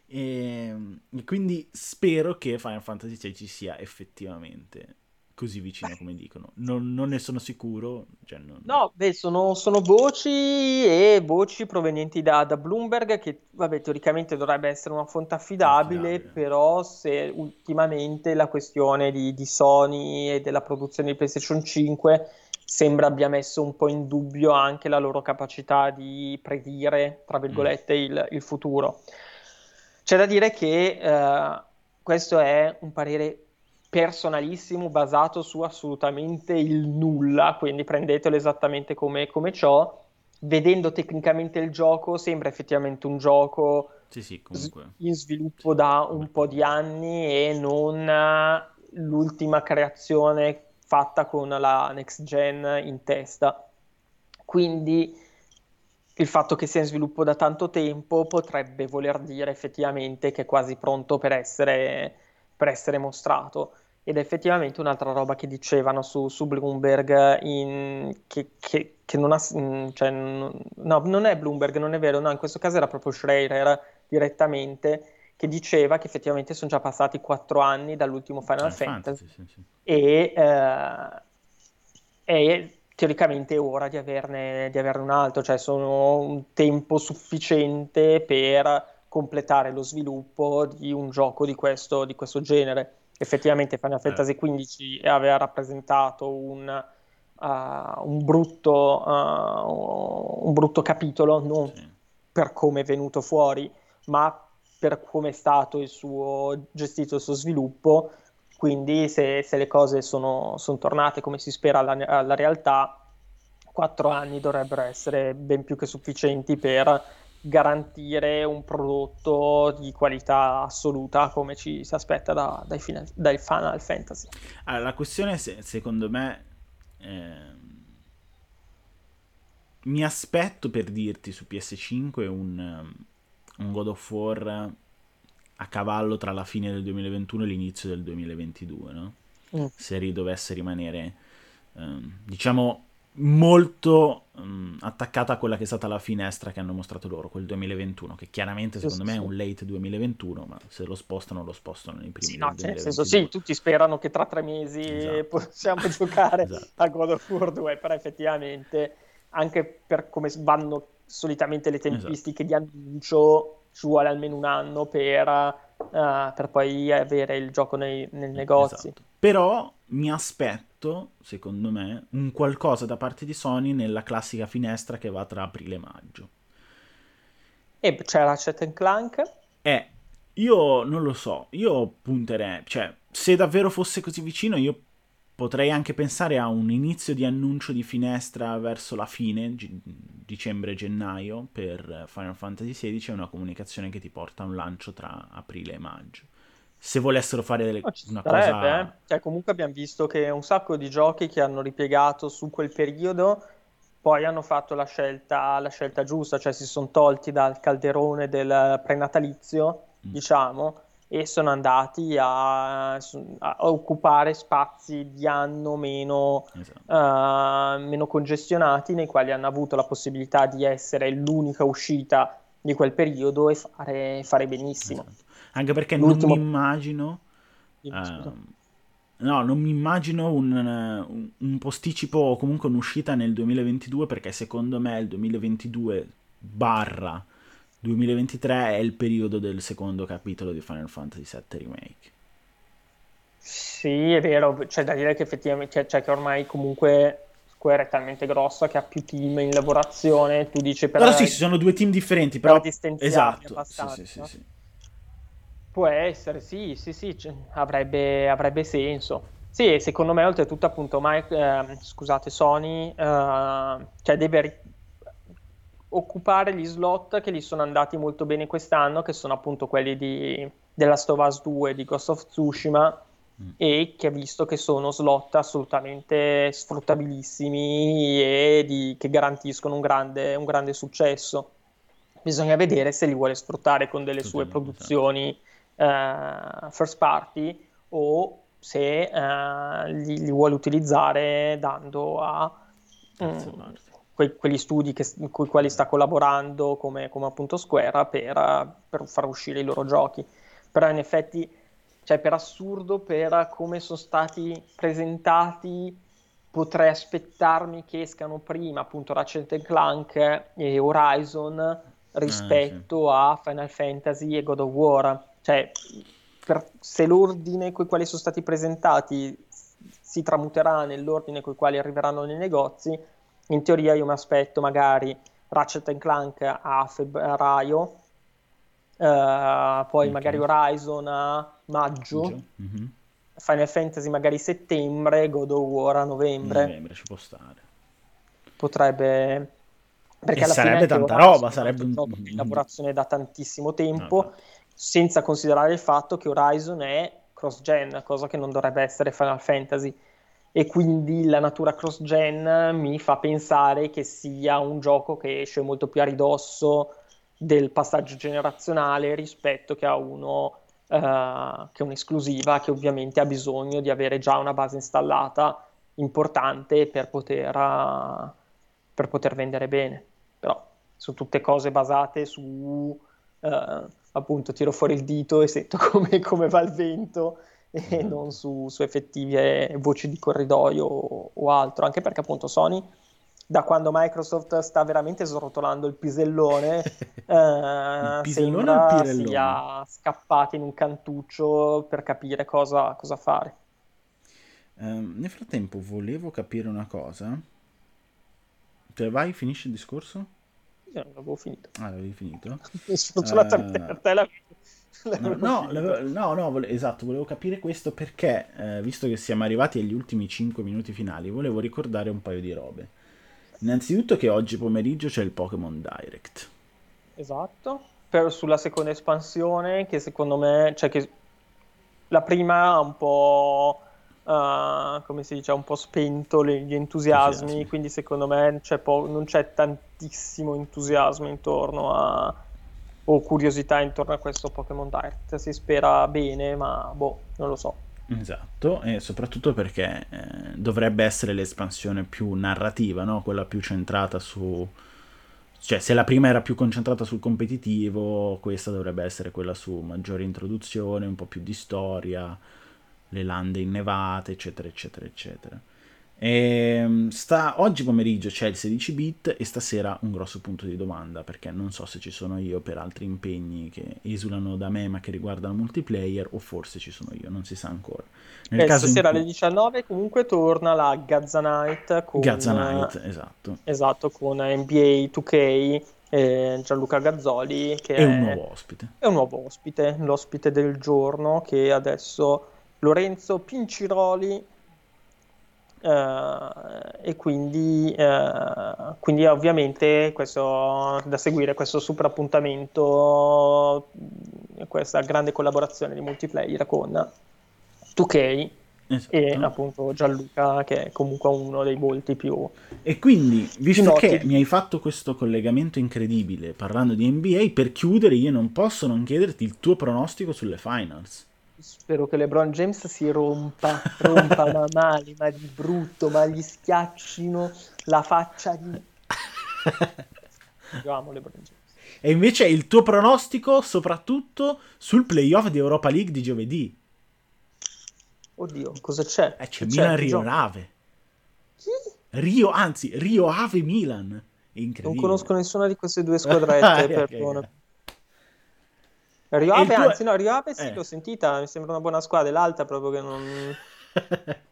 E, e, quindi spero che Final Fantasy XVI sia effettivamente così vicino come dicono. Non, non ne sono sicuro. Cioè non... No, beh, sono, sono, voci e voci provenienti da, da, Bloomberg che, vabbè, teoricamente dovrebbe essere una fonte affidabile, affidabile. però se ultimamente la questione di, di, Sony e della produzione di PlayStation 5 sembra abbia messo un po' in dubbio anche la loro capacità di predire, tra virgolette, mm. il, il, futuro. C'è da dire che uh, questo è un parere personalissimo basato su assolutamente il nulla, quindi prendetelo esattamente come, come ciò. Vedendo tecnicamente il gioco, sembra effettivamente un gioco sì, sì, in sviluppo da un po' di anni e non l'ultima creazione fatta con la next gen in testa. Quindi il fatto che sia in sviluppo da tanto tempo potrebbe voler dire effettivamente che è quasi pronto per essere, per essere mostrato ed è effettivamente un'altra roba che dicevano su, su Bloomberg in, che, che, che, non ha mm, cioè, no, non è Bloomberg, non è vero, no, in questo caso era proprio Schreier direttamente che diceva che effettivamente sono già passati quattro anni dall'ultimo Final cioè, Fantasy, Fantasy sì, sì. E, eh, è teoricamente ora di averne, di averne un altro, cioè sono un tempo sufficiente per completare lo sviluppo di un gioco di questo, di questo genere effettivamente Final eh. Fantasy XV aveva rappresentato un, uh, un, brutto, uh, un, brutto, capitolo, non sì. per come è venuto fuori, ma per come è stato il suo, gestito il suo sviluppo. Quindi se, se le cose sono, sono, tornate come si spera alla, alla realtà, quattro anni dovrebbero essere ben più che sufficienti per garantire un prodotto di qualità assoluta come ci si aspetta da, dai, final, dai, Final Fantasy. Allora, la questione se, secondo me eh, mi aspetto per dirti su PS5 un, un, God of War a cavallo tra la fine del 2021 e l'inizio del 2022, no? Mm. Se dovesse rimanere eh, diciamo molto um, attaccata a quella che è stata la finestra che hanno mostrato loro, quel 2021, che chiaramente secondo sì, me sì. è un late 2021, ma se lo spostano lo spostano nei primi sì, no, cioè, nel senso, sì, tutti sperano che tra tre mesi esatto. possiamo giocare esatto. a God of War 2, però effettivamente anche per come vanno solitamente le tempistiche esatto. di annuncio ci vuole almeno un anno per, uh, per poi avere il gioco nei, nei negozi. Esatto. Però mi aspetto, secondo me, un qualcosa da parte di Sony nella classica finestra che va tra aprile e maggio. E c'è Ratchet Clank? Eh, io non lo so, io punterei, cioè, se davvero fosse così vicino, io potrei anche pensare a un inizio di annuncio di finestra verso la fine, g- dicembre-gennaio, per Final Fantasy XVI, una comunicazione che ti porta a un lancio tra aprile e maggio se volessero fare delle, una sarebbe, cosa... Eh? Cioè, comunque abbiamo visto che un sacco di giochi che hanno ripiegato su quel periodo poi hanno fatto la scelta, la scelta giusta, cioè si sono tolti dal calderone del prenatalizio, mm. diciamo, e sono andati a, a, occupare spazi di anno meno, esatto. uh, meno congestionati, nei quali hanno avuto la possibilità di essere l'unica uscita di quel periodo e fare, fare benissimo. Esatto. Anche perché L'ultimo... non mi immagino... Uh, no, non mi immagino un, un, posticipo o comunque un'uscita nel 2022 perché secondo me il 2022 barra 2023 è il periodo del secondo capitolo di Final Fantasy VII Remake. Sì, è vero, c'è da dire che effettivamente cioè, che ormai comunque Square è talmente grossa che ha più team in lavorazione, tu dici per... Però sì, ci sono due team differenti, però... Esatto, sì, sì, sì, sì. Può essere, sì, sì, sì, avrebbe, avrebbe senso. Sì, secondo me oltretutto appunto Mike, eh, scusate, Sony eh, cioè deve ri- occupare gli slot che gli sono andati molto bene quest'anno, che sono appunto quelli di, della Stovas 2, di Ghost of Tsushima, mm. e che ha visto che sono slot assolutamente sfruttabilissimi e di, che garantiscono un grande, un grande, successo. Bisogna vedere se li vuole sfruttare con delle sue produzioni eh, first party o se uh, li, li, vuole utilizzare dando a um, que- quegli studi che, con i quali sta collaborando come, come appunto Square per, per, far uscire i loro giochi. Però in effetti, cioè per assurdo, per come sono stati presentati, potrei aspettarmi che escano prima appunto Ratchet Clank e Horizon rispetto ah, sì. a Final Fantasy e God of War. Cioè, per, se l'ordine con i quali sono stati presentati si tramuterà nell'ordine con i quali arriveranno nei negozi, in teoria io mi aspetto magari Ratchet Clank a febbraio, uh, poi okay. magari Horizon a maggio, mm-hmm. Final Fantasy magari settembre, God of War a novembre. Novembre ci può stare. Potrebbe... Perché e alla sarebbe fine tanta roba, sarebbe un gioco di lavorazione da tantissimo tempo. No, senza considerare il fatto che Horizon è cross-gen, cosa che non dovrebbe essere Final Fantasy. E quindi la natura cross-gen mi fa pensare che sia un gioco che esce molto più a ridosso del passaggio generazionale rispetto che a uno uh, che è un'esclusiva che ovviamente ha bisogno di avere già una base installata importante per poter, uh, per poter vendere bene. Però sono tutte cose basate su uh, appunto tiro fuori il dito e sento come, come va il vento e mm. non su, su, effettive voci di corridoio o, o, altro, anche perché appunto Sony da quando Microsoft sta veramente srotolando il pisellone, eh, il sembra sia scappata in un cantuccio per capire cosa, cosa fare. Uh, nel frattempo volevo capire una cosa. Cioè, vai, finisci il discorso? Non l'avevo finito. Ah, l'avevi finito? Sfortunatamente uh, per te la... No, no, no, no vole- esatto, volevo capire questo perché, eh, visto che siamo arrivati agli ultimi 5 minuti finali, volevo ricordare un paio di robe. Innanzitutto che oggi pomeriggio c'è il Pokémon Direct. Esatto, per, sulla seconda espansione che secondo me, cioè che la prima un po' uh, come si dice, ha un po' spento le, gli entusiasmi, entusiasmi, quindi secondo me c'è po- non c'è tantissimo entusiasmo intorno a o curiosità intorno a questo Pokémon Direct. Si spera bene, ma boh, non lo so. Esatto, e soprattutto perché eh, dovrebbe essere l'espansione più narrativa, no? quella più centrata su... Cioè, se la prima era più concentrata sul competitivo, questa dovrebbe essere quella su maggiore introduzione, un po' più di storia, le lande innevate, eccetera, eccetera, eccetera. E ehm, sta, oggi pomeriggio c'è il 16 bit e stasera un grosso punto di domanda perché non so se ci sono io per altri impegni che esulano da me ma che riguardano multiplayer o forse ci sono io, non si sa ancora. Nel eh, caso stasera cui... alle 19 comunque torna la Gazza Night con, Gazza Night, esatto. esatto, con NBA 2K e Gianluca Gazzoli che è, è un nuovo ospite. È un nuovo ospite, l'ospite del giorno che adesso Lorenzo Pinciroli Uh, e quindi, uh, quindi ovviamente questo, da seguire questo super appuntamento, questa grande collaborazione di multiplayer con 2K esatto. e appunto Gianluca che è comunque uno dei volti più e quindi visto che mi hai fatto questo collegamento incredibile parlando di NBA per chiudere io non posso non chiederti il tuo pronostico sulle finals Spero che LeBron James si rompa, rompa ma male, ma di brutto, ma gli schiaccino la faccia di... Io amo LeBron James. E invece il tuo pronostico soprattutto sul playoff di Europa League di giovedì. Oddio, cosa c'è? Eh, c'è, c'è Milan Rio Ave. Chi? Rio, anzi, Rio Ave Milan. Non conosco nessuna di queste due squadrette, perdona. okay. Riope, tuo... anzi no, Riope sì, eh. l'ho sentita, mi sembra una buona squadra, l'altra proprio che non...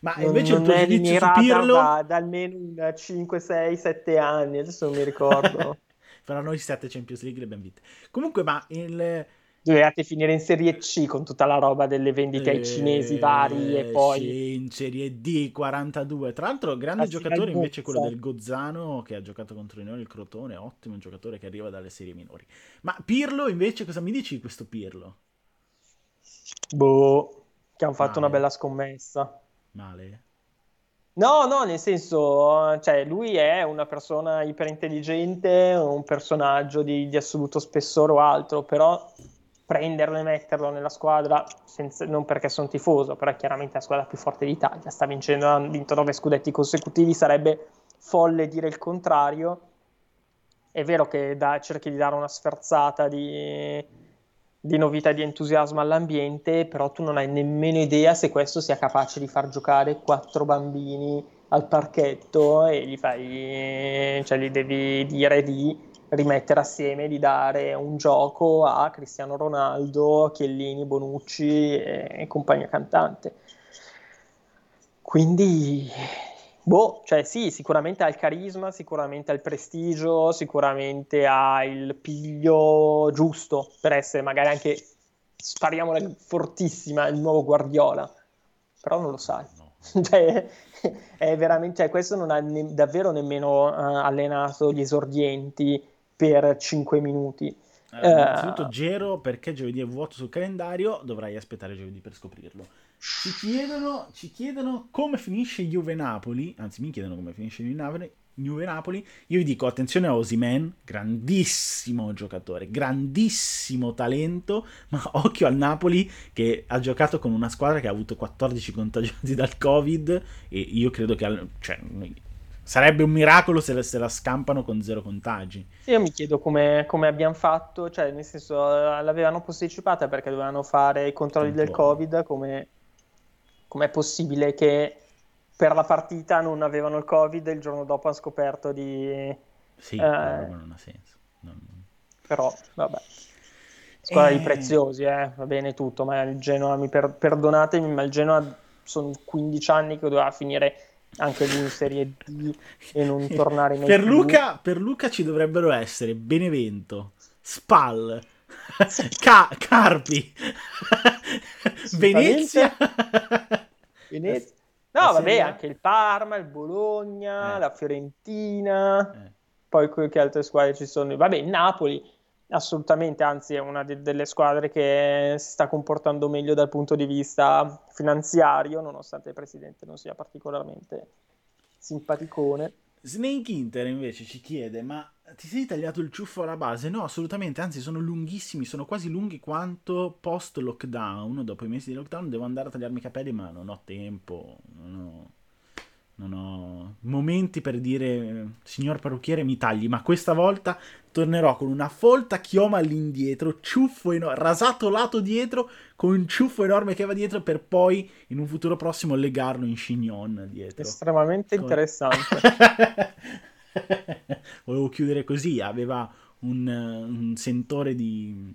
Ma invece non, il tuo giudizio su Pirlo... Da, da almeno 5, 6, 7 anni, adesso non mi ricordo. Però noi 7 Champions League le abbiamo vinte. Comunque, ma il... Dovevate finire in Serie C con tutta la roba delle vendite ai cinesi vari e poi... Sì, in Serie D 42. Tra l'altro, grande giocatore invece quello del Gozzano che ha giocato contro noi il Crotone, ottimo giocatore che arriva dalle serie minori. Ma Pirlo invece, cosa mi dici di questo Pirlo? Boh, che hanno fatto Male. una bella scommessa. Male? No, no, nel senso, cioè, lui è una persona iperintelligente, un personaggio di, di assoluto spessore o altro, però prenderlo e metterlo nella squadra, senza, non perché sono tifoso, però è chiaramente la squadra più forte d'Italia, sta vincendo, ha vinto nove scudetti consecutivi, sarebbe folle dire il contrario. È vero che da, cerchi di dare una sferzata di, di novità e di entusiasmo all'ambiente, però tu non hai nemmeno idea se questo sia capace di far giocare quattro bambini al parchetto e gli fai, cioè gli devi dire di rimettere assieme, di dare un gioco a Cristiano Ronaldo, Chiellini, Bonucci e, e compagnia cantante. Quindi, boh, cioè sì, sicuramente ha il carisma, sicuramente ha il prestigio, sicuramente ha il piglio giusto per essere magari anche, spariamola fortissima, il nuovo Guardiola. Però non lo sai. No. cioè, è veramente, cioè, questo non ha ne- davvero nemmeno uh, allenato gli esordienti per 5 minuti. Allora, eh, innanzitutto Gero, perché giovedì è vuoto sul calendario, dovrai aspettare giovedì per scoprirlo. Ci chiedono, ci chiedono come finisce Juve-Napoli, anzi mi chiedono come finisce Juve-Napoli, Juve-Napoli. Io vi dico attenzione a Osimen, grandissimo giocatore, grandissimo talento, ma occhio al Napoli che ha giocato con una squadra che ha avuto 14 contagiati dal Covid e io credo che... Cioè, Sarebbe un miracolo se, se la scampano con zero contagi. Io mi chiedo come, come abbiamo fatto, cioè nel senso l'avevano posticipata perché dovevano fare i controlli del Covid, come è possibile che per la partita non avevano il Covid e il giorno dopo hanno scoperto di... Sì, eh, non ha senso. Non... Però, vabbè. Squadra e... di preziosi, eh, va bene tutto, ma il Genoa, mi per... perdonatemi, ma il Genoa sono 15 anni che doveva finire anche lui in Serie D e non tornare mai per più. Luca, per Luca ci dovrebbero essere Benevento, Spal, Ca- Carpi, Venezia. Venezia. No, vabbè, anche il Parma, il Bologna, eh. la Fiorentina, eh. poi che altre squadre ci sono? Vabbè, Napoli assolutamente, anzi è una de- delle squadre che si sta comportando meglio dal punto di vista finanziario, nonostante il presidente non sia particolarmente simpaticone. Snake Inter invece ci chiede, ma ti sei tagliato il ciuffo alla base? No, assolutamente, anzi sono lunghissimi, sono quasi lunghi quanto post lockdown, dopo i mesi di lockdown devo andare a tagliarmi i capelli ma non ho tempo, non ho non ho momenti per dire signor parrucchiere mi tagli, ma questa volta tornerò con una folta chioma all'indietro, ciuffo enorme, rasato lato dietro, con un ciuffo enorme che va dietro per poi in un futuro prossimo legarlo in chignon dietro. Estremamente con... interessante. Volevo chiudere così, aveva un, un sentore di,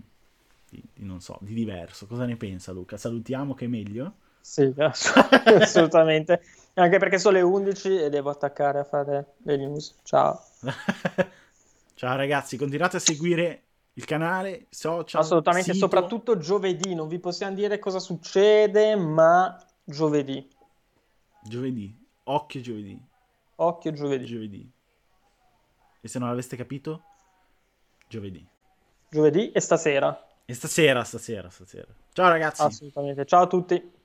di, di, non so, di diverso. Cosa ne pensa Luca? Salutiamo che è meglio? Sì, assolutamente. Anche perché sono le 11 e devo attaccare a fare le news. Ciao. Ciao ragazzi, continuate a seguire il canale, social. Assolutamente, sito. soprattutto giovedì. Non vi possiamo dire cosa succede, ma giovedì. Giovedì. Occhio giovedì. Occhio giovedì. Giovedì. E se non l'aveste capito? Giovedì. Giovedì e stasera. E stasera, stasera, stasera. Ciao ragazzi. Assolutamente. Ciao a tutti.